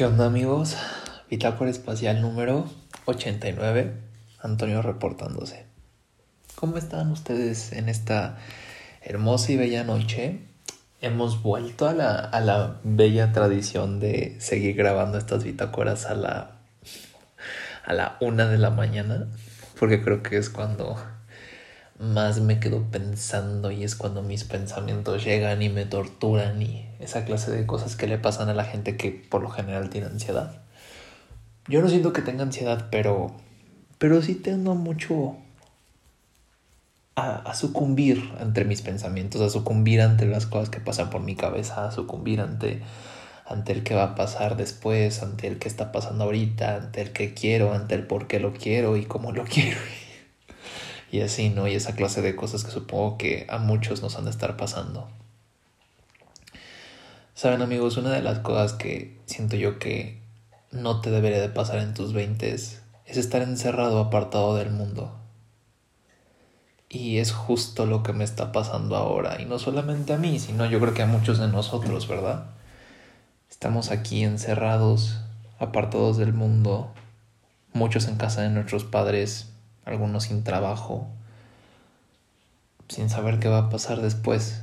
¿Qué onda amigos? Bitácora Espacial número 89, Antonio reportándose. ¿Cómo están ustedes en esta hermosa y bella noche? Hemos vuelto a la, a la bella tradición de seguir grabando estas bitácoras a la, a la una de la mañana, porque creo que es cuando más me quedo pensando y es cuando mis pensamientos llegan y me torturan y esa clase de cosas que le pasan a la gente que por lo general tiene ansiedad. Yo no siento que tenga ansiedad, pero pero sí tengo mucho a, a, sucumbir ante mis pensamientos, a sucumbir ante las cosas que pasan por mi cabeza, a sucumbir ante ante el que va a pasar después, ante el que está pasando ahorita, ante el que quiero, ante el por qué lo quiero y cómo lo quiero y así, ¿no? Y esa clase de cosas que supongo que a muchos nos han de estar pasando. Saben amigos, una de las cosas que siento yo que no te debería de pasar en tus veintes es estar encerrado, apartado del mundo. Y es justo lo que me está pasando ahora. Y no solamente a mí, sino yo creo que a muchos de nosotros, ¿verdad? Estamos aquí encerrados, apartados del mundo, muchos en casa de nuestros padres, algunos sin trabajo, sin saber qué va a pasar después,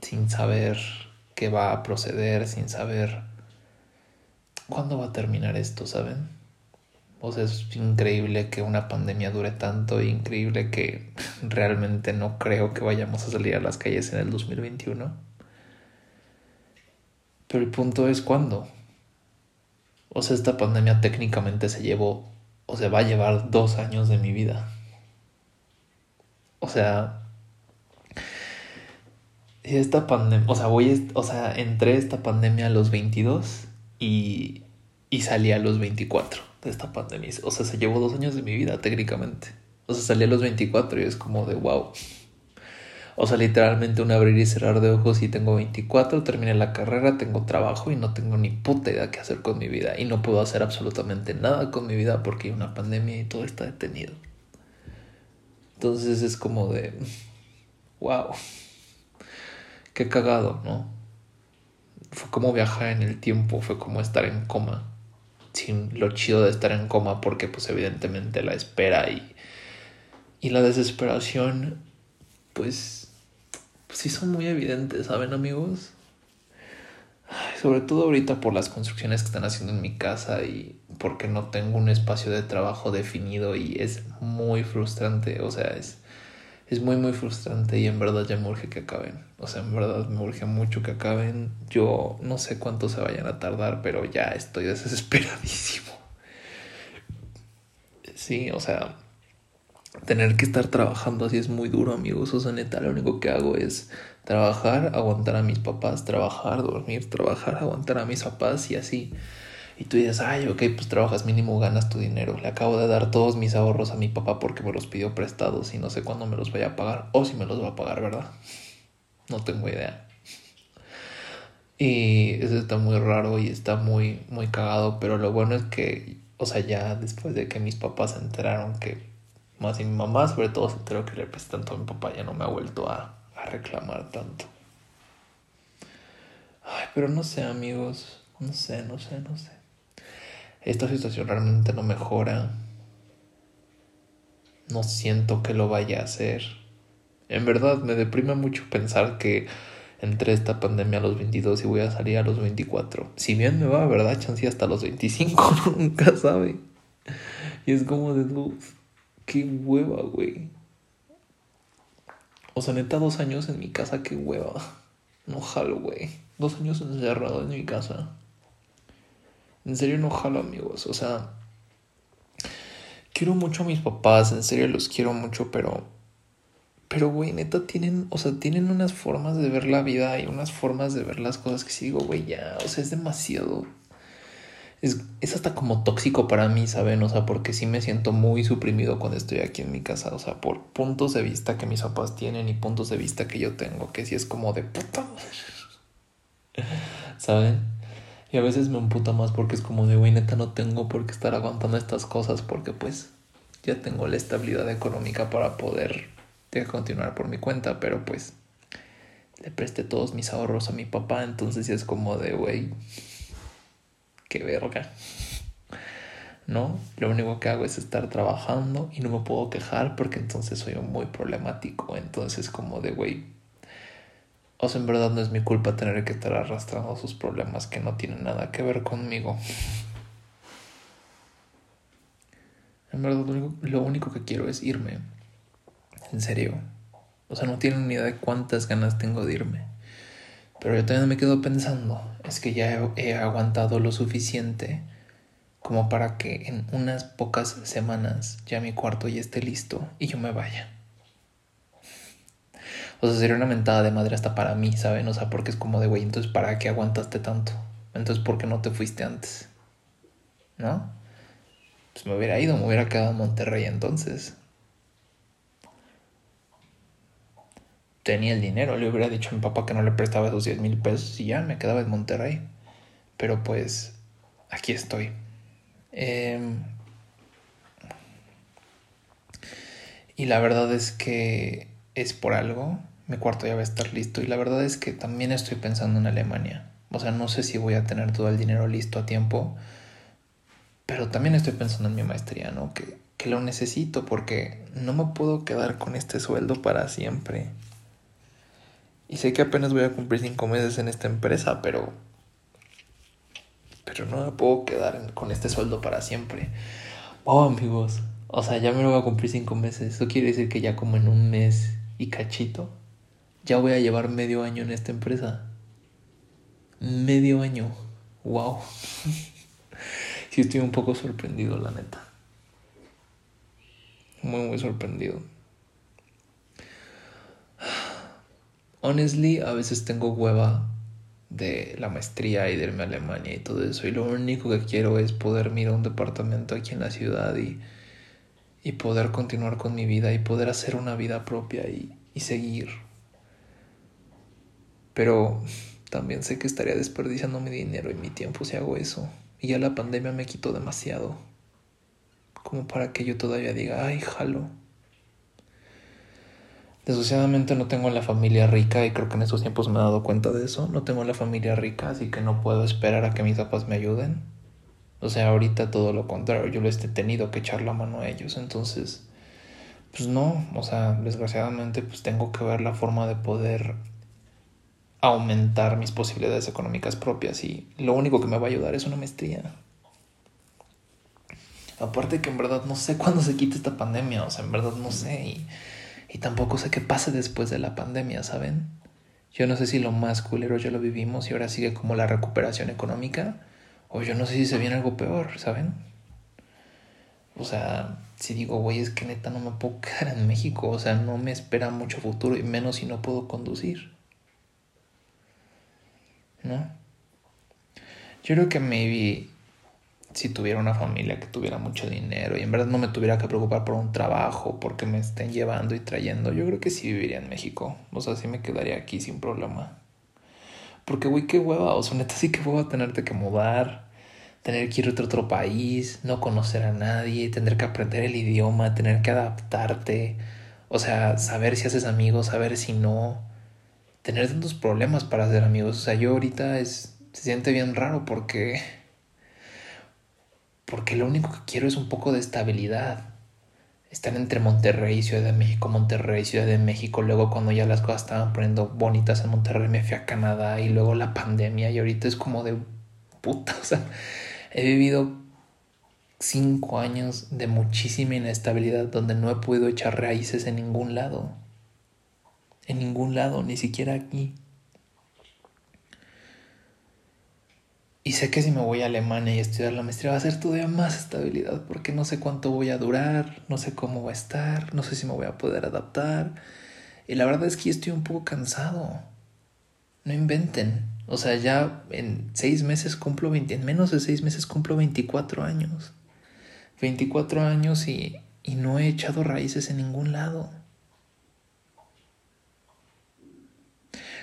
sin saber qué va a proceder, sin saber cuándo va a terminar esto, ¿saben? O sea, es increíble que una pandemia dure tanto, increíble que realmente no creo que vayamos a salir a las calles en el 2021. Pero el punto es cuándo. O sea, esta pandemia técnicamente se llevó o sea, va a llevar dos años de mi vida. O sea, esta pandemia, o sea, voy, o sea, entré esta pandemia a los 22 y, y salí a los 24 de esta pandemia. O sea, se llevó dos años de mi vida técnicamente. O sea, salí a los 24 y es como de wow. O sea, literalmente un abrir y cerrar de ojos y tengo 24, terminé la carrera, tengo trabajo y no tengo ni puta idea qué hacer con mi vida. Y no puedo hacer absolutamente nada con mi vida porque hay una pandemia y todo está detenido. Entonces es como de, wow, qué cagado, ¿no? Fue como viajar en el tiempo, fue como estar en coma. Sin lo chido de estar en coma porque pues evidentemente la espera y, y la desesperación pues pues sí son muy evidentes, ¿saben amigos? sobre todo ahorita por las construcciones que están haciendo en mi casa y porque no tengo un espacio de trabajo definido y es muy frustrante, o sea, es, es muy muy frustrante y en verdad ya me urge que acaben, o sea, en verdad me urge mucho que acaben, yo no sé cuánto se vayan a tardar, pero ya estoy desesperadísimo. Sí, o sea, tener que estar trabajando así es muy duro, amigos. O sea, neta, lo único que hago es trabajar, aguantar a mis papás, trabajar, dormir, trabajar, aguantar a mis papás y así. Y tú dices, ay, ok, pues trabajas mínimo, ganas tu dinero. Le acabo de dar todos mis ahorros a mi papá porque me los pidió prestados y no sé cuándo me los voy a pagar o si me los va a pagar, ¿verdad? No tengo idea. Y eso está muy raro y está muy, muy cagado, pero lo bueno es que, o sea, ya después de que mis papás se enteraron que más y mi mamá, sobre todo se enteró que tanto a mi papá, ya no me ha vuelto a, a reclamar tanto. Ay, pero no sé, amigos, no sé, no sé, no sé. Esta situación realmente no mejora. No siento que lo vaya a hacer. En verdad, me deprime mucho pensar que entré esta pandemia a los 22 y voy a salir a los 24. Si bien me va, ¿verdad? Chance hasta los 25, nunca sabe. Y es como de luz. Qué hueva, güey. O sea, neta, dos años en mi casa, qué hueva. No jalo, güey. Dos años encerrado en mi casa. En serio no jalo, amigos. O sea, quiero mucho a mis papás, en serio los quiero mucho, pero... Pero, güey, neta, tienen, o sea, tienen unas formas de ver la vida y unas formas de ver las cosas que si digo, güey, ya, o sea, es demasiado es, es, hasta como tóxico para mí, ¿saben? O sea, porque sí me siento muy suprimido cuando estoy aquí en mi casa. O sea, por puntos de vista que mis papás tienen y puntos de vista que yo tengo, que sí es como de puta. ¿Saben? Y a veces me emputa más porque es como de, güey, neta, no tengo por qué estar aguantando estas cosas porque pues ya tengo la estabilidad económica para poder continuar por mi cuenta, pero pues le presté todos mis ahorros a mi papá, entonces es como de, güey, qué verga. ¿No? Lo único que hago es estar trabajando y no me puedo quejar porque entonces soy muy problemático. Entonces como de, güey, o sea, en verdad no es mi culpa tener que estar arrastrando sus problemas que no tienen nada que ver conmigo. En verdad lo único, que quiero es irme. En serio. O sea, no tienen ni idea de cuántas ganas tengo de irme. Pero yo también me quedo pensando, es que ya he, aguantado lo suficiente como para que en unas pocas semanas ya mi cuarto ya esté listo y yo me vaya. O sea, sería una mentada de madre hasta para mí, ¿saben? O sea, porque es como de, güey, entonces ¿para qué aguantaste tanto? Entonces, ¿por qué no te fuiste antes? ¿No? Pues me hubiera ido, me hubiera quedado en Monterrey entonces. Tenía el dinero, le hubiera dicho a mi papá que no le prestaba esos 10 mil pesos y ya me quedaba en Monterrey. Pero pues, aquí estoy. Em, y la verdad es que es por algo. Mi cuarto ya va a estar listo. Y la verdad es que también estoy pensando en Alemania. O sea, no sé si voy a tener todo el dinero listo a tiempo. Pero también estoy pensando en mi maestría, ¿no? Que, que lo necesito porque no me puedo quedar con este sueldo para siempre. Y sé que apenas voy a cumplir cinco meses en esta empresa, pero. Pero no me puedo quedar con este sueldo para siempre. Oh, amigos. O sea, ya me lo voy a cumplir cinco meses. Eso quiere decir que ya como en un mes y cachito, ya voy a llevar medio año en esta empresa. Medio año. Wow. sí estoy un poco sorprendido, la neta. Muy, muy sorprendido. Honestly, a veces tengo hueva de la maestría y de irme a Alemania y todo eso. Y lo único que quiero es poder ir a un departamento aquí en la ciudad y, y poder continuar con mi vida y poder hacer una vida propia y, y seguir. Pero también sé que estaría desperdiciando mi dinero y mi tiempo si hago eso. Y ya la pandemia me quitó demasiado. Como para que yo todavía diga, ay, jalo. Desgraciadamente no tengo la familia rica y creo que en estos tiempos me he dado cuenta de eso. No tengo la familia rica, así que no puedo esperar a que mis papás me ayuden. O sea, ahorita todo lo contrario, yo les he tenido que echar la mano a ellos. Entonces, pues no, o sea, desgraciadamente pues tengo que ver la forma de poder aumentar mis posibilidades económicas propias y lo único que me va a ayudar es una maestría. Aparte que en verdad no sé cuándo se quite esta pandemia, o sea, en verdad no sé y tampoco sé qué pase después de la pandemia, ¿saben? Yo no sé si lo más culero ya lo vivimos y ahora sigue como la recuperación económica o yo no sé si se viene algo peor, ¿saben? O sea, si digo, güey, es que neta no me puedo quedar en México, o sea, no me espera mucho futuro y menos si no puedo conducir. ¿no? Yo creo que maybe si tuviera una familia que tuviera mucho dinero y en verdad no me tuviera que preocupar por un trabajo, porque me estén llevando y trayendo, yo creo que sí viviría en México. O sea, sí me quedaría aquí sin problema. Porque, güey, qué hueva. O sea, neta sí que hueva tenerte que mudar, tener que ir a otro país, no conocer a nadie, tener que aprender el idioma, tener que adaptarte. O sea, saber si haces amigos, saber si no tener tantos problemas para hacer amigos. O sea, yo ahorita es, se siente bien raro porque... Porque lo único que quiero es un poco de estabilidad. Estar entre Monterrey y Ciudad de México, Monterrey, Ciudad de México. Luego cuando ya las cosas estaban poniendo bonitas en Monterrey me fui a Canadá y luego la pandemia y ahorita es como de puta. O sea, he vivido cinco años de muchísima inestabilidad donde no he podido echar raíces en ningún lado en ningún lado, ni siquiera aquí. Y sé que si me voy a Alemania y estudiar la maestría va a ser todavía más estabilidad, porque no sé cuánto voy a durar, no sé cómo va a estar, no sé si me voy a poder adaptar. Y la verdad es que estoy un poco cansado. No inventen. O sea, ya en seis meses cumplo 20, en menos de seis meses cumplo 24 años. 24 años y, y no he echado raíces en ningún lado.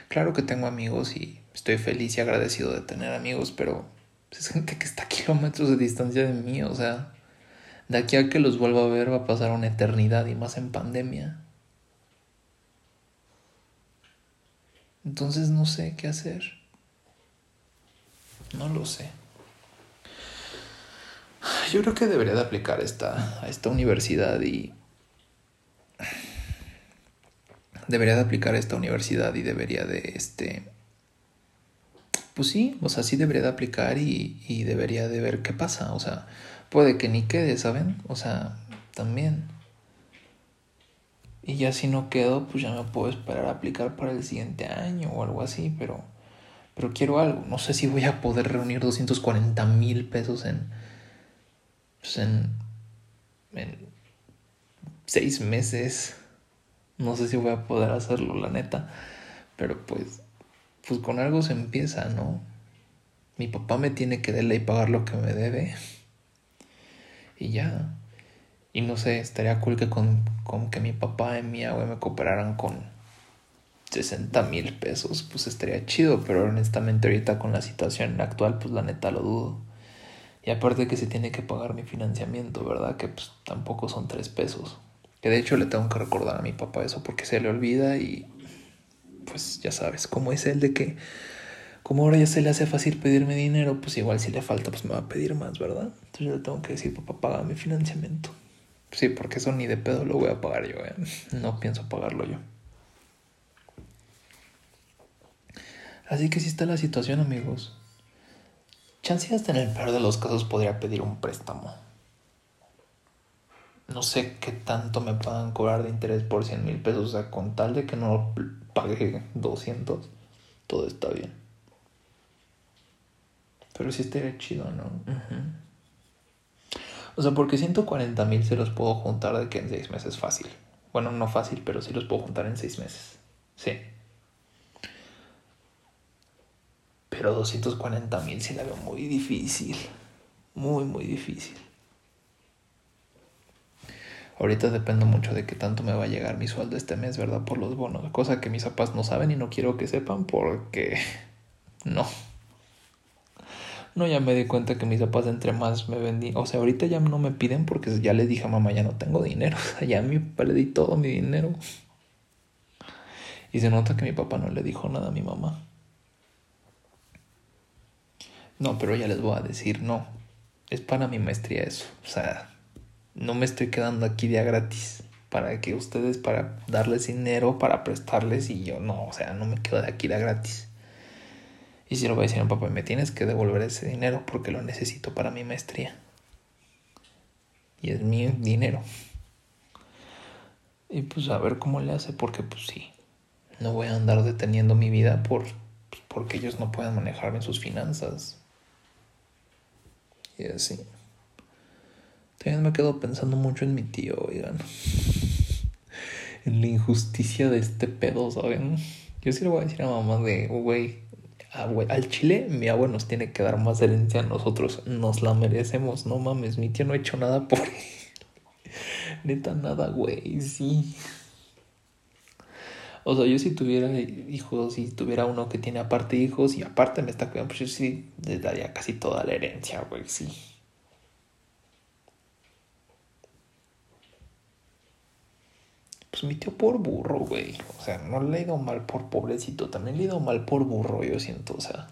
Claro que tengo amigos y estoy feliz y agradecido de tener amigos, pero es gente que está a kilómetros de distancia de mí, o sea, de aquí a que los vuelva a ver va a pasar una eternidad y más en pandemia. Entonces no sé qué hacer. No lo sé. yo creo que debería de aplicar esta, a esta universidad y... Debería de aplicar esta universidad y debería de, este... Pues sí, o sea, sí debería de aplicar y, y debería de ver qué pasa. O sea, puede que ni quede, ¿saben? O sea, también. Y ya si no quedo, pues ya me puedo esperar a aplicar para el siguiente año o algo así, pero, pero quiero algo. No sé si voy a poder reunir 240 mil pesos en, pues en, en seis meses. No sé si voy a poder hacerlo, la neta. Pero pues, pues con algo se empieza, ¿no? Mi papá me tiene que darle y pagar lo que me debe. Y ya. Y no sé, estaría cool que con, con que mi papá y mi abuelo me cooperaran con 60 mil pesos, pues estaría chido, pero honestamente ahorita con la situación actual, pues la neta lo dudo. Y aparte que se tiene que pagar mi financiamiento, ¿verdad? Que pues tampoco son tres pesos. Que de hecho le tengo que recordar a mi papá eso porque se le olvida y pues ya sabes, cómo es el de que como ahora ya se le hace fácil pedirme dinero, pues igual si le falta pues me va a pedir más, ¿verdad? Entonces yo le tengo que decir, papá, paga mi financiamiento. Sí, porque eso ni de pedo lo voy a pagar yo, ¿eh? No pienso pagarlo yo. Así que si está la situación, amigos. Chance hasta en el peor de los casos podría pedir un préstamo. No sé qué tanto me puedan cobrar de interés por 100 mil pesos. O sea, con tal de que no pague 200, todo está bien. Pero sí estaría chido, ¿no? O sea, porque 140 mil se los puedo juntar de que en seis meses fácil. Bueno, no fácil, pero sí los puedo juntar en seis meses. Sí. Pero 240 mil sí la veo muy difícil. Muy, muy difícil. Ahorita dependo mucho de qué tanto me va a llegar mi sueldo este mes, ¿verdad? Por los bonos. Cosa que mis papás no saben y no quiero que sepan porque... No. No, ya me di cuenta que mis papás entre más me vendí. O sea, ahorita ya no me piden porque ya les dije a mamá, ya no tengo dinero. O sea, ya a mi papá le di todo mi dinero. Y se nota que mi papá no le dijo nada a mi mamá. No, pero ya les voy a decir, no. Es para mi maestría eso. O sea, no me estoy quedando aquí día gratis. Para que ustedes, para darles dinero, para prestarles y yo no, o sea, no me quedo de aquí de gratis. Y si lo voy a decir a papá, me tienes que devolver ese dinero porque lo necesito para mi maestría. Y es mi dinero. Y pues a ver cómo le hace, porque pues sí, no voy a andar deteniendo mi vida por pues, porque ellos no puedan manejar en sus finanzas. Y así. También me quedo pensando mucho en mi tío, oigan. en la injusticia de este pedo, ¿saben? Yo sí le voy a decir a mamá de, güey, al Chile, mi abuelo nos tiene que dar más herencia a nosotros. Nos la merecemos, no mames. Mi tío no ha hecho nada por él. Neta, nada, güey, sí. O sea, yo si tuviera hijos, si tuviera uno que tiene aparte hijos y aparte me está cuidando, pues yo sí le daría casi toda la herencia, güey, sí. Pues mi por burro, güey. O sea, no le ha ido mal por pobrecito, también le ha ido mal por burro, yo siento, o sea.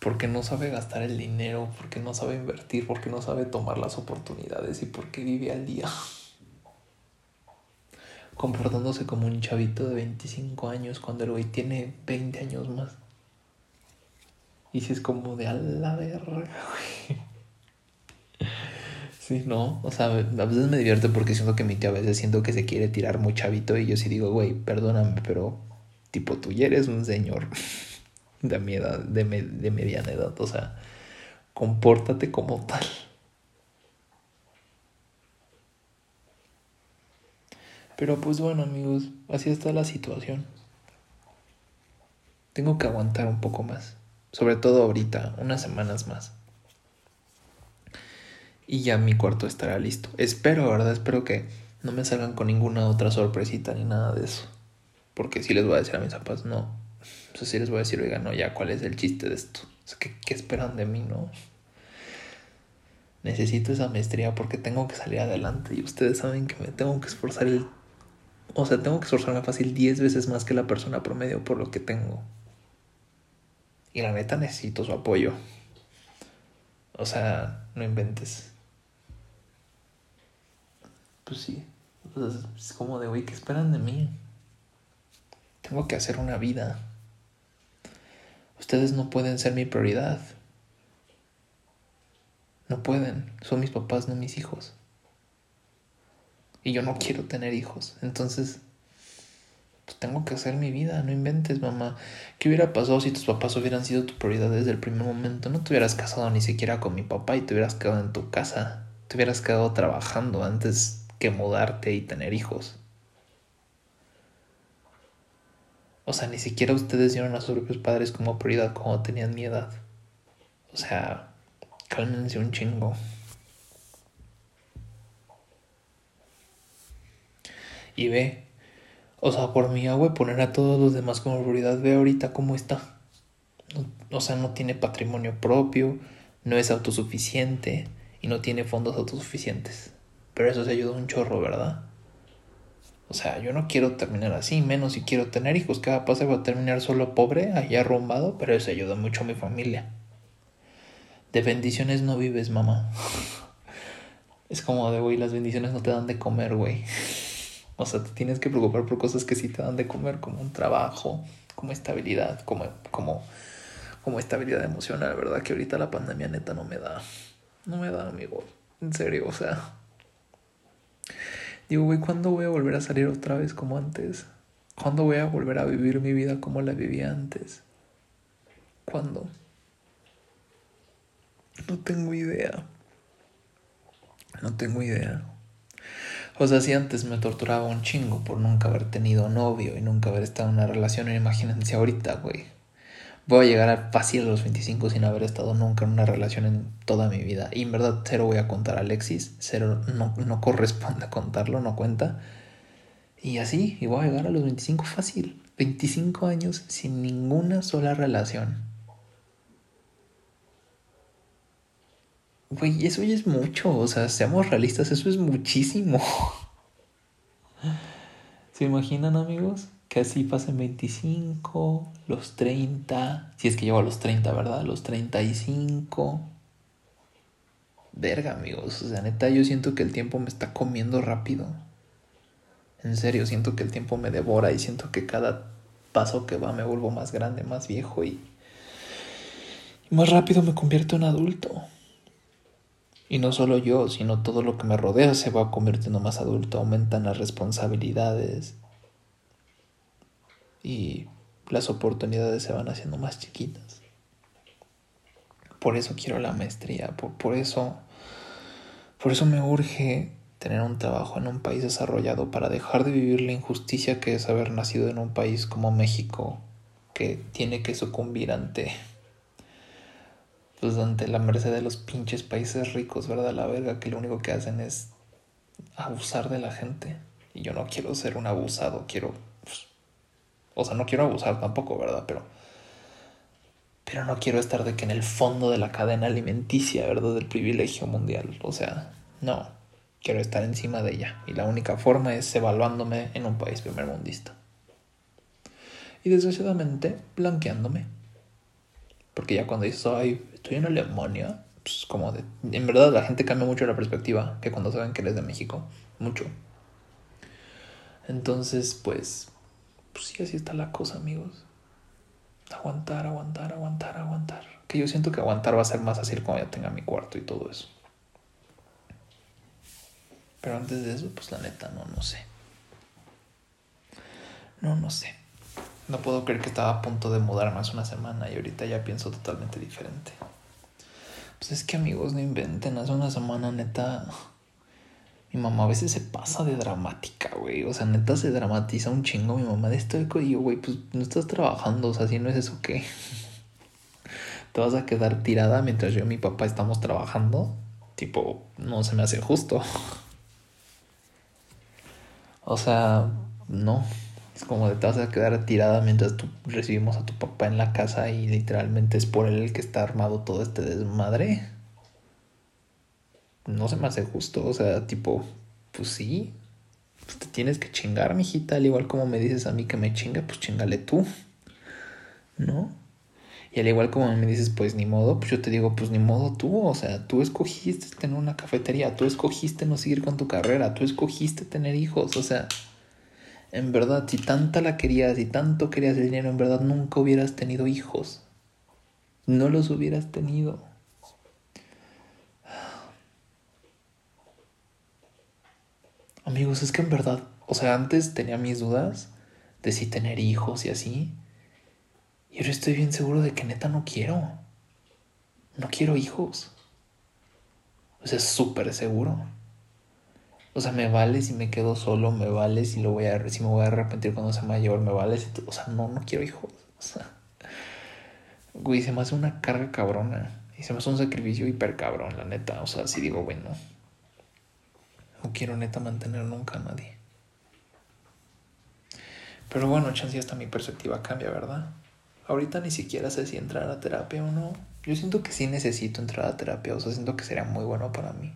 Porque no sabe gastar el dinero, porque no sabe invertir, porque no sabe tomar las oportunidades y porque vive al día. Comportándose como un chavito de 25 años cuando el güey tiene 20 años más. Y si es como de a la verga, güey. Sí, no, o sea, a veces me divierte porque siento que mi tío a veces siento que se quiere tirar muy chavito y yo sí digo, güey, perdóname, pero tipo tú ya eres un señor de mi edad, de, de mediana edad, o sea, compórtate como tal. Pero pues bueno amigos, así está la situación. Tengo que aguantar un poco más, sobre todo ahorita, unas semanas más y ya mi cuarto estará listo. Espero, ¿verdad? Espero que no me salgan con ninguna otra sorpresita ni nada de eso. Porque si les voy a decir a mis papás, no. O sea, si les voy a decir, oiga, no, ya, ¿cuál es el chiste de esto? O sea, ¿qué, ¿qué, esperan de mí, no? Necesito esa maestría porque tengo que salir adelante y ustedes saben que me tengo que esforzar el... O sea, tengo que esforzarme fácil 10 veces más que la persona promedio por lo que tengo. Y la neta necesito su apoyo. O sea, no inventes. Pues sí. es como de, güey, ¿qué esperan de mí? Tengo que hacer una vida. Ustedes no pueden ser mi prioridad. No pueden. Son mis papás, no mis hijos. Y yo no quiero tener hijos. Entonces, pues tengo que hacer mi vida. No inventes, mamá. ¿Qué hubiera pasado si tus papás hubieran sido tu prioridad desde el primer momento? No te hubieras casado ni siquiera con mi papá y te hubieras quedado en tu casa. Te hubieras quedado trabajando antes que mudarte y tener hijos. O sea, ni siquiera ustedes dieron a sus propios padres como prioridad cuando tenían mi edad. O sea, cálmense un chingo. Y ve, o sea, por mi agua y poner a todos los demás como prioridad, ve ahorita cómo está. o sea, no tiene patrimonio propio, no es autosuficiente y no tiene fondos autosuficientes. Pero eso se ayuda un chorro, ¿verdad? O sea, yo no quiero terminar así, menos si quiero tener hijos. ¿Qué va a pasar? Voy a terminar solo pobre, allá arrumbado, pero eso ayuda mucho a mi familia. De bendiciones no vives, mamá. Es como de, güey, las bendiciones no te dan de comer, güey. O sea, te tienes que preocupar por cosas que sí te dan de comer, como un trabajo, como estabilidad, como, como, como estabilidad emocional, ¿verdad? Que ahorita la pandemia neta no me da. No me da, amigo. En serio, o sea. Digo, güey, ¿cuándo voy a volver a salir otra vez como antes? ¿Cuándo voy a volver a vivir mi vida como la vivía antes? ¿Cuándo? No tengo idea. No tengo idea. O sea, si antes me torturaba un chingo por nunca haber tenido novio y nunca haber estado en una relación, imagínense ahorita, güey voy a llegar a fácil a los 25 sin haber estado nunca en una relación en toda mi vida. Y en verdad, cero voy a contar a Alexis, cero no, no corresponde contarlo, no cuenta. Y así, y voy a llegar a los 25 fácil. 25 años sin ninguna sola relación. Güey, eso es mucho, o sea, seamos realistas, eso es muchísimo. ¿Se imaginan, amigos? Que así pasen 25, los 30, si es que llego a los 30, ¿verdad? Los 35. Verga, amigos, o sea, neta, yo siento que el tiempo me está comiendo rápido. En serio, siento que el tiempo me devora y siento que cada paso que va me vuelvo más grande, más viejo y, y más rápido me convierto en adulto. Y no solo yo, sino todo lo que me rodea se va convirtiendo más adulto, aumentan las responsabilidades, y las oportunidades se van haciendo más chiquitas. Por eso quiero la maestría, por, por eso por eso me urge tener un trabajo en un país desarrollado para dejar de vivir la injusticia que es haber nacido en un país como México que tiene que sucumbir ante pues ante la merced de los pinches países ricos, ¿verdad? La verga que lo único que hacen es abusar de la gente. Y yo no quiero ser un abusado, quiero o sea, no quiero abusar tampoco, ¿verdad? Pero, pero no quiero estar de que en el fondo de la cadena alimenticia, ¿verdad? Del privilegio mundial. O sea, no. Quiero estar encima de ella. Y la única forma es evaluándome en un país primermundista. Y desgraciadamente, blanqueándome. Porque ya cuando dices, ay, estoy en Alemania, pues como de... En verdad la gente cambia mucho la perspectiva que cuando saben que eres de México. Mucho. Entonces, pues pues sí, así está la cosa, amigos. Aguantar, aguantar, aguantar, aguantar. Que yo siento que aguantar va a ser más fácil cuando ya tenga mi cuarto y todo eso. Pero antes de eso, pues la neta, no, no sé. No, no sé. No puedo creer que estaba a punto de mudarme hace una semana y ahorita ya pienso totalmente diferente. Pues es que amigos, no inventen. Hace una semana, neta, mi mamá a veces se pasa de dramática, güey. O sea, neta se dramatiza un chingo mi mamá de esto. Y yo, güey, pues no estás trabajando. O sea, si no es eso, ¿qué? ¿Te vas a quedar tirada mientras yo y mi papá estamos trabajando? Tipo, no se me hace justo. O sea, no. Es como de te vas a quedar tirada mientras tú recibimos a tu papá en la casa y literalmente es por él el que está armado todo este desmadre no se me hace justo. O sea, tipo, pues sí, pues te tienes que chingar, mijita. Al igual como me dices a mí que me chinga, pues chingale tú. ¿No? Y al igual como me dices, pues ni modo, pues yo te digo, pues ni modo tú, o sea, tú escogiste tener una cafetería, tú escogiste no seguir con tu carrera, tú escogiste tener hijos, o sea, en verdad, si tanta la querías y tanto querías el dinero, en verdad nunca hubieras tenido hijos. No los hubieras tenido. Amigos, es que en verdad, o sea, antes tenía mis dudas de si tener hijos y así. Y ahora estoy bien seguro de que neta no quiero. No quiero hijos. O sea, súper seguro. O sea, me vale si me quedo solo, me vale si lo voy a si me voy a arrepentir cuando sea mayor, me vale si, o sea, no no quiero hijos. O sea, güey, se me hace una carga cabrona y se me hace un sacrificio hiper cabrón, la neta, o sea, si digo, bueno, no quiero neta mantener nunca a nadie. Pero bueno, chance hasta mi perspectiva cambia, ¿verdad? Ahorita ni siquiera sé si entrar a terapia o no. Yo siento que sí necesito entrar a terapia, o sea, siento que sería muy bueno para mí.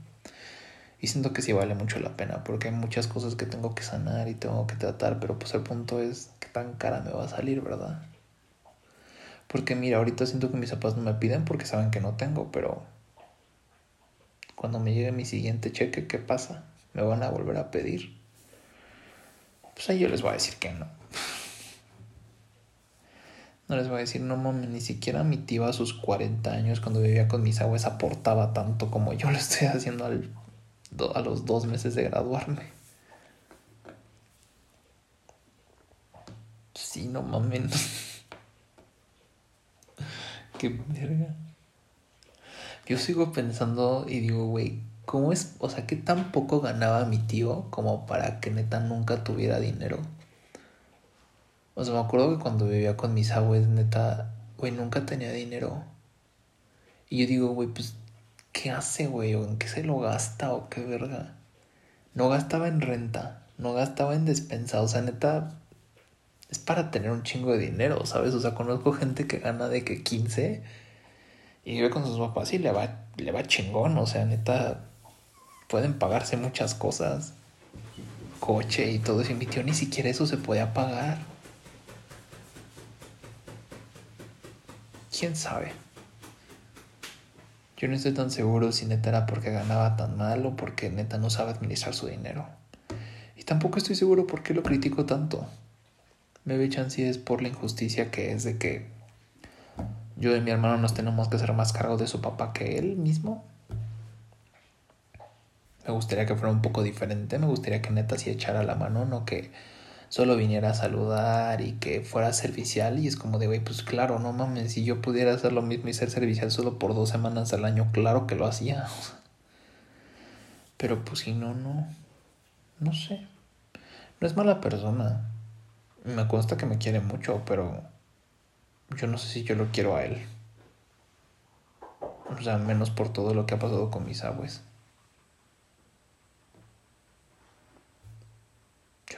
Y siento que sí vale mucho la pena, porque hay muchas cosas que tengo que sanar y tengo que tratar, pero pues el punto es qué tan cara me va a salir, ¿verdad? Porque mira, ahorita siento que mis papás no me piden porque saben que no tengo, pero cuando me llegue mi siguiente cheque, ¿qué pasa? Me van a volver a pedir, pues ahí yo les voy a decir que no. No les voy a decir, no mames, ni siquiera mi tío a sus 40 años cuando vivía con mis abuelos aportaba tanto como yo lo estoy haciendo al, a los dos meses de graduarme. Sí, no mames. Qué verga. Yo sigo pensando y digo, güey, ¿Cómo es? O sea, ¿qué tan poco ganaba mi tío como para que neta nunca tuviera dinero? O sea, me acuerdo que cuando vivía con mis abuelos, neta, güey, nunca tenía dinero. Y yo digo, güey, pues, ¿qué hace, güey? ¿O en qué se lo gasta? ¿O qué verga? No gastaba en renta, no gastaba en despensa. O sea, neta, es para tener un chingo de dinero, ¿sabes? O sea, conozco gente que gana de que 15 y vive con sus papás y le va, le va chingón. O sea, neta, pueden pagarse muchas cosas, coche y todo eso. Y mi tío ni siquiera eso se podía pagar. ¿Quién sabe? Yo no estoy tan seguro si neta era porque ganaba tan mal o porque neta no sabe administrar su dinero. Y tampoco estoy seguro por qué lo critico tanto. Me ve chance es por la injusticia que es de que yo y mi hermano nos tenemos que hacer más cargo de su papá que él mismo. Me gustaría que fuera un poco diferente, me gustaría que neta sí echara la mano, no que solo viniera a saludar y que fuera servicial y es como de, güey, pues claro, no mames, si yo pudiera hacer lo mismo y ser servicial solo por dos semanas al año, claro que lo hacía. Pero pues si no, no, no sé. No es mala persona. Me consta que me quiere mucho, pero yo no sé si yo lo quiero a él. O sea, menos por todo lo que ha pasado con mis abuelos.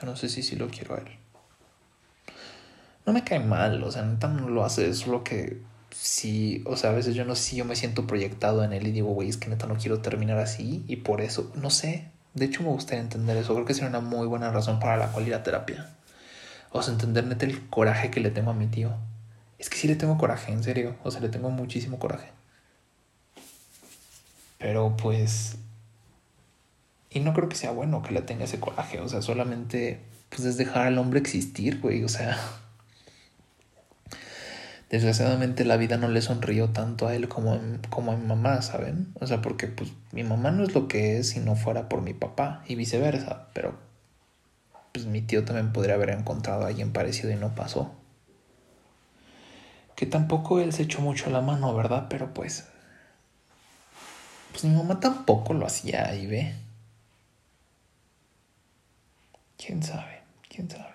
Yo no sé si sí lo quiero a él. No me cae mal, o sea, neta no lo hace, es lo que sí, o sea, a veces yo no sé si yo me siento proyectado en él y digo, güey, es que neta no quiero terminar así y por eso, no sé. De hecho, me gustaría entender eso. Creo que sería una muy buena razón para la cual ir a terapia. O sea, entender neta el coraje que le tengo a mi tío. Es que sí le tengo coraje, en serio. O sea, le tengo muchísimo coraje. Pero pues y no creo que sea bueno que le tenga ese coraje. O sea, solamente pues es dejar al hombre existir, güey. O sea, desgraciadamente la vida no le sonrió tanto a él como a, como a mi mamá, ¿saben? O sea, porque pues mi mamá no es lo que es si no fuera por mi papá y viceversa. Pero pues mi tío también podría haber encontrado a alguien parecido y no pasó. Que tampoco él se echó mucho la mano, ¿verdad? Pero pues... Pues mi mamá tampoco lo hacía ahí, ve. ¿Quién sabe? ¿Quién sabe?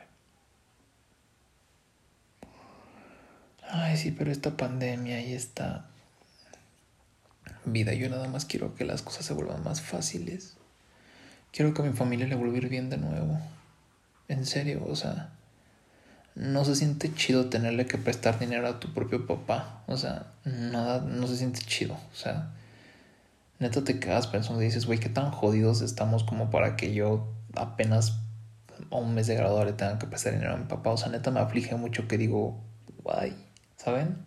Ay, sí, pero esta pandemia y esta vida, yo nada más quiero que las cosas se vuelvan más fáciles. Quiero que a mi familia le vuelva a ir bien de nuevo. En serio, o sea, no se siente chido tenerle que prestar dinero a tu propio papá. O sea, nada, no se siente chido. O sea, neta te quedas pensando y dices, güey, qué tan jodidos estamos como para que yo apenas a un mes de graduar le tengan que prestar dinero a mi papá. O sea, neta me aflige mucho que digo, guay, ¿saben?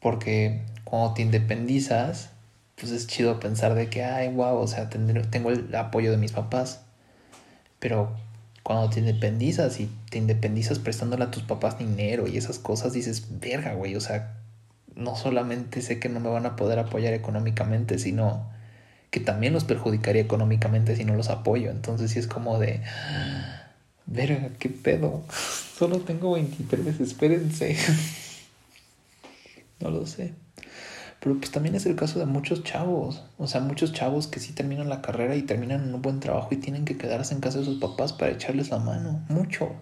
Porque cuando te independizas, pues es chido pensar de que, ay, wow, o sea, tengo el apoyo de mis papás. Pero cuando te independizas y te independizas prestándole a tus papás dinero y esas cosas, dices, verga, güey, o sea, no solamente sé que no me van a poder apoyar económicamente, sino que también los perjudicaría económicamente si no los apoyo. Entonces sí es como de, verga, qué pedo, solo tengo 23, espérense. no lo sé. Pero pues también es el caso de muchos chavos. O sea, muchos chavos que sí terminan la carrera y terminan en un buen trabajo y tienen que quedarse en casa de sus papás para echarles la mano. Mucho.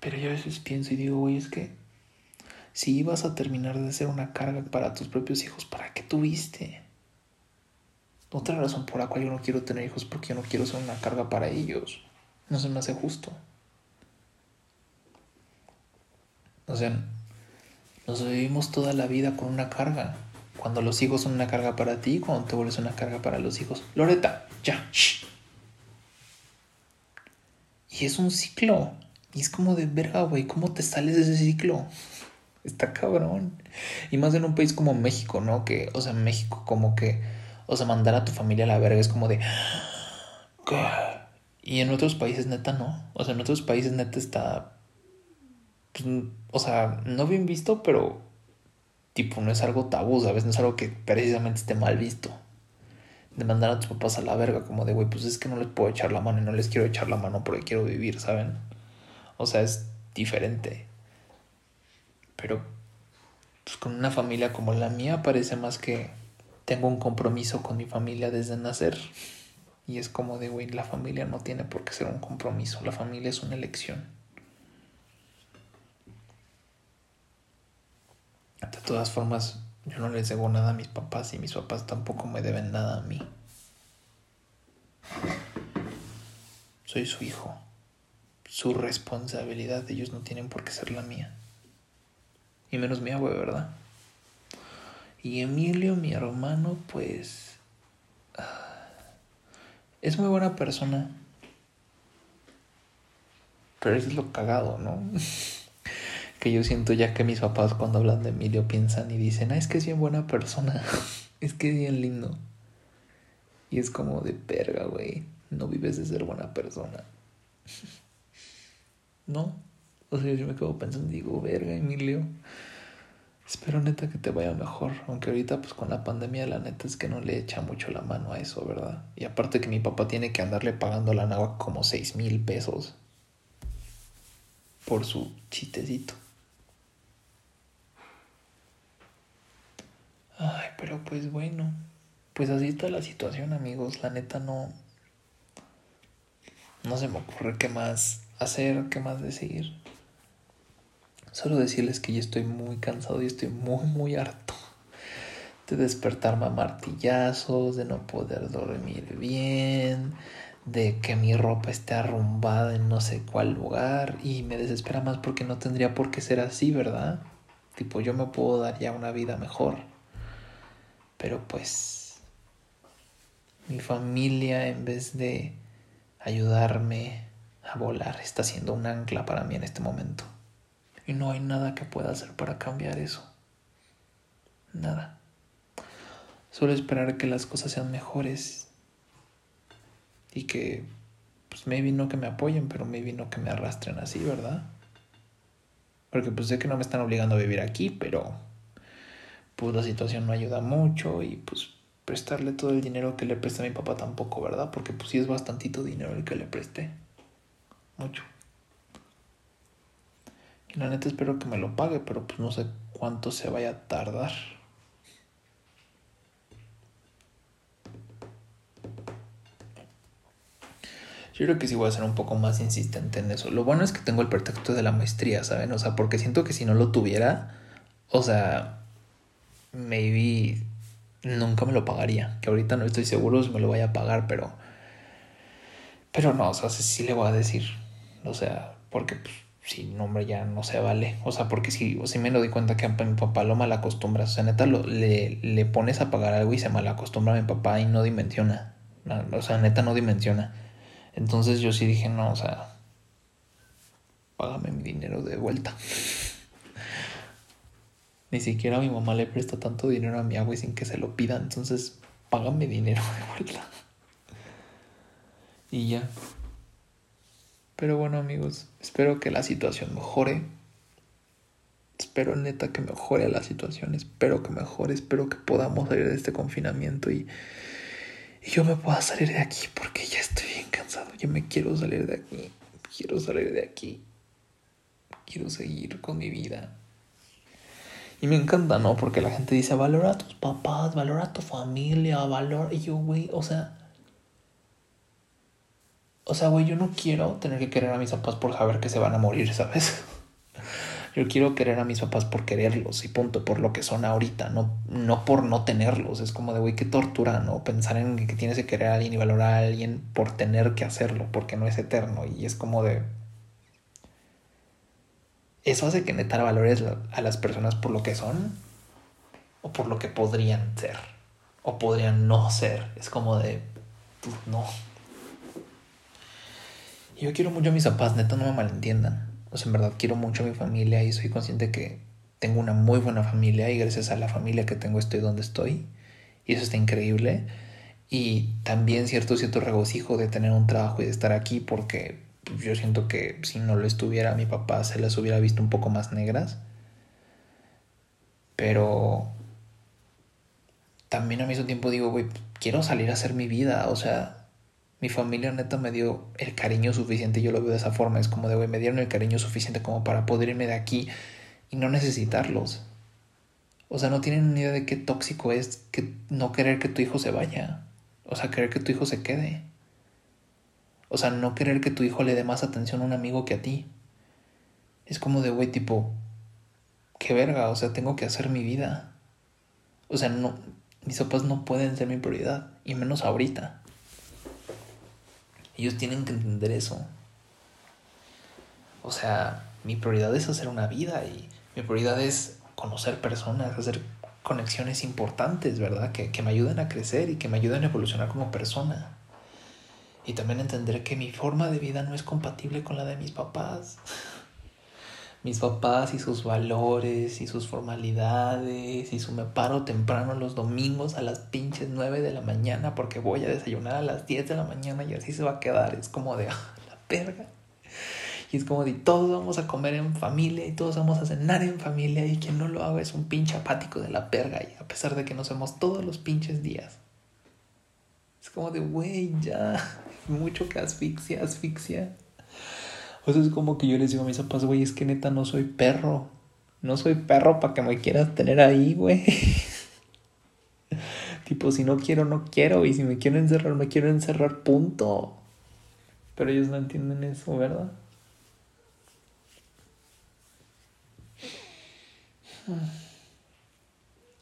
Pero yo a veces pienso y digo, güey, es que si ibas a terminar de ser una carga para tus propios hijos, ¿para qué tuviste? Otra razón por la cual yo no quiero tener hijos porque yo no quiero ser una carga para ellos. No se me hace justo. O sea, nos vivimos toda la vida con una carga. Cuando los hijos son una carga para ti, cuando te vuelves una carga para los hijos. Loreta, ya. Shh. Y es un ciclo. Y es como de verga, güey. ¿Cómo te sales de ese ciclo? Está cabrón. Y más en un país como México, ¿no? Que, o sea, México como que, o sea, mandar a tu familia a la verga es como de... Y en otros países neta no. O sea, en otros países neta está pues, o sea, no bien visto, pero tipo, no es algo tabú, ¿sabes? No es algo que precisamente esté mal visto. De mandar a tus papás a la verga, como de, güey, pues es que no les puedo echar la mano y no les quiero echar la mano porque quiero vivir, ¿saben? O sea, es diferente. Pero, pues con una familia como la mía parece más que tengo un compromiso con mi familia desde nacer. Y es como de, güey, la familia no tiene por qué ser un compromiso, la familia es una elección. De todas formas, yo no les debo nada a mis papás y mis papás tampoco me deben nada a mí. Soy su hijo. Su responsabilidad, ellos no tienen por qué ser la mía. Y menos mi abuelo, ¿verdad? Y Emilio, mi hermano, pues... Es muy buena persona. Pero es lo cagado, ¿no? que yo siento ya que mis papás cuando hablan de Emilio piensan y dicen, ah, es que es bien buena persona, es que es bien lindo. Y es como de perga, güey, no vives de ser buena persona. no, o sea, yo me quedo pensando digo, verga, Emilio, espero neta que te vaya mejor, aunque ahorita pues con la pandemia la neta es que no le echa mucho la mano a eso, ¿verdad? Y aparte que mi papá tiene que andarle pagando la nagua como seis mil pesos por su chistecito. Ay, pero pues bueno, pues así está la situación, amigos. La neta no. No se me ocurre qué más hacer, qué más decir. Solo decirles que ya estoy muy cansado y estoy muy, muy harto de despertarme a martillazos, de no poder dormir bien, de que mi ropa esté arrumbada en no sé cuál lugar y me desespera más porque no tendría por qué ser así, ¿verdad? Tipo, yo me puedo dar ya una vida mejor. Pero pues mi familia en vez de ayudarme a volar está siendo un ancla para mí en este momento. Y no hay nada que pueda hacer para cambiar eso. Nada. Solo esperar que las cosas sean mejores. Y que, pues maybe no que me apoyen, pero maybe no que me arrastren así, ¿verdad? Porque pues sé que no me están obligando a vivir aquí, pero pues la situación no ayuda mucho y pues prestarle todo el dinero que le presté a mi papá tampoco, ¿verdad? Porque pues sí es bastantito dinero el que le presté. Mucho. La neta espero que me lo pague, pero pues no sé cuánto se vaya a tardar. Yo creo que sí voy a ser un poco más insistente en eso. Lo bueno es que tengo el pretexto de la maestría, ¿saben? O sea, porque siento que si no lo tuviera, o sea, maybe nunca me lo pagaría. Que ahorita no estoy seguro si me lo vaya a pagar, pero. Pero no, o sea, sí le voy a decir. O sea, porque pues, si no, hombre, ya no se vale. O sea, porque si, si me lo di cuenta que a mi papá lo malacostumbra. O sea, neta, lo, le, le pones a pagar algo y se malacostumbra a mi papá y no dimensiona. O sea, neta, no dimensiona. Entonces yo sí dije, no, o sea. págame mi dinero de vuelta. Ni siquiera mi mamá le presta tanto dinero a mi agua sin que se lo pida, entonces págame dinero de vuelta. Y ya. Pero bueno amigos, espero que la situación mejore. Espero neta que mejore la situación, espero que mejore, espero que podamos salir de este confinamiento y, y yo me pueda salir de aquí porque ya estoy bien cansado, yo me quiero salir de aquí, quiero salir de aquí, quiero seguir con mi vida. Y me encanta, ¿no? Porque la gente dice, valora a tus papás, valora a tu familia, valora... Y yo, güey, o sea... O sea, güey, yo no quiero tener que querer a mis papás por saber que se van a morir, ¿sabes? Yo quiero querer a mis papás por quererlos y punto, por lo que son ahorita, no, no por no tenerlos. Es como de, güey, qué tortura, ¿no? Pensar en que tienes que querer a alguien y valorar a alguien por tener que hacerlo, porque no es eterno. Y es como de, eso hace que neta valores a las personas por lo que son o por lo que podrían ser o podrían no ser. Es como de, pues no. Yo quiero mucho a mis papás, neta, no me malentiendan. O sea, en verdad quiero mucho a mi familia y soy consciente que tengo una muy buena familia y gracias a la familia que tengo estoy donde estoy. Y eso está increíble. Y también cierto, cierto regocijo de tener un trabajo y de estar aquí porque yo siento que si no lo estuviera mi papá se las hubiera visto un poco más negras. Pero también a mismo tiempo digo, güey, quiero salir a hacer mi vida. O sea, mi familia neta me dio el cariño suficiente, yo lo veo de esa forma. Es como de, güey, me dieron el cariño suficiente como para poder de aquí y no necesitarlos. O sea, no tienen una idea de qué tóxico es que no querer que tu hijo se vaya. O sea, querer que tu hijo se quede. O sea, no querer que tu hijo le dé más atención a un amigo que a ti. Es como de, güey, tipo, qué verga, o sea, tengo que hacer mi vida. O sea, no, mis papás no pueden ser mi prioridad, y menos ahorita. Ellos tienen que entender eso. O sea, mi prioridad es hacer una vida y mi prioridad es conocer personas, hacer conexiones importantes, ¿verdad? Que, que me ayuden a crecer y que me ayuden a evolucionar como persona. Y también entender que mi forma de vida no es compatible con la de mis papás. Mis papás y sus valores y sus formalidades y su me paro temprano los domingos a las pinches 9 de la mañana porque voy a desayunar a las 10 de la mañana y así se va a quedar. Es como de ah, la perga. Y es como de todos vamos a comer en familia y todos vamos a cenar en familia y quien no lo haga es un pinche apático de la perga y a pesar de que nos vemos todos los pinches días. Es como de, güey, ya mucho que asfixia, asfixia. O sea, es como que yo les digo a mis papás, güey, es que neta no soy perro. No soy perro para que me quieras tener ahí, güey. tipo, si no quiero, no quiero. Y si me quiero encerrar, me quiero encerrar, punto. Pero ellos no entienden eso, ¿verdad?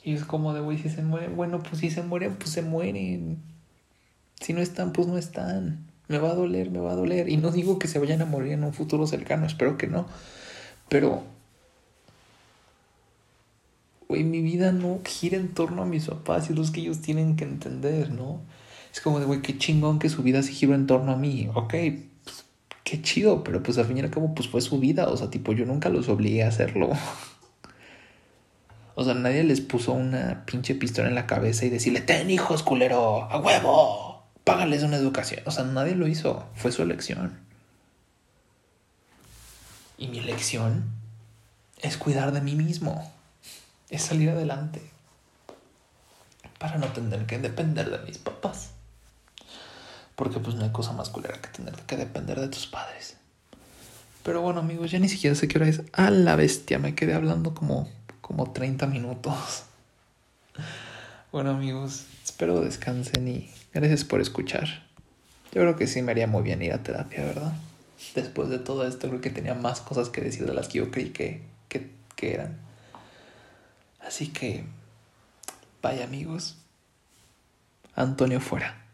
Y es como de, güey, si se mueren, bueno, pues si se mueren, pues se mueren. Si no están, pues no están. Me va a doler, me va a doler. Y no digo que se vayan a morir en un futuro cercano, espero que no. Pero, güey, mi vida no gira en torno a mis papás y los que ellos tienen que entender, ¿no? Es como de, güey, qué chingón que su vida se gira en torno a mí. Ok, pues, qué chido, pero pues al fin y al cabo, pues fue su vida. O sea, tipo, yo nunca los obligué a hacerlo. O sea, nadie les puso una pinche pistola en la cabeza y decirle, ten hijos, culero, a huevo págales una educación. O sea, nadie lo hizo, fue su elección. Y mi elección es cuidar de mí mismo, es salir adelante, para no tener que depender de mis papás. Porque pues no hay cosa más culera que tener que depender de tus padres. Pero bueno amigos, ya ni siquiera sé qué hora es. A la bestia, me quedé hablando como, como 30 minutos. Bueno amigos, espero descansen y gracias por escuchar. Yo creo que sí me haría muy bien ir a terapia, ¿verdad? Después de todo esto creo que tenía más cosas que decir de las que yo creí que, que, que eran. Así que, vaya amigos, Antonio fuera.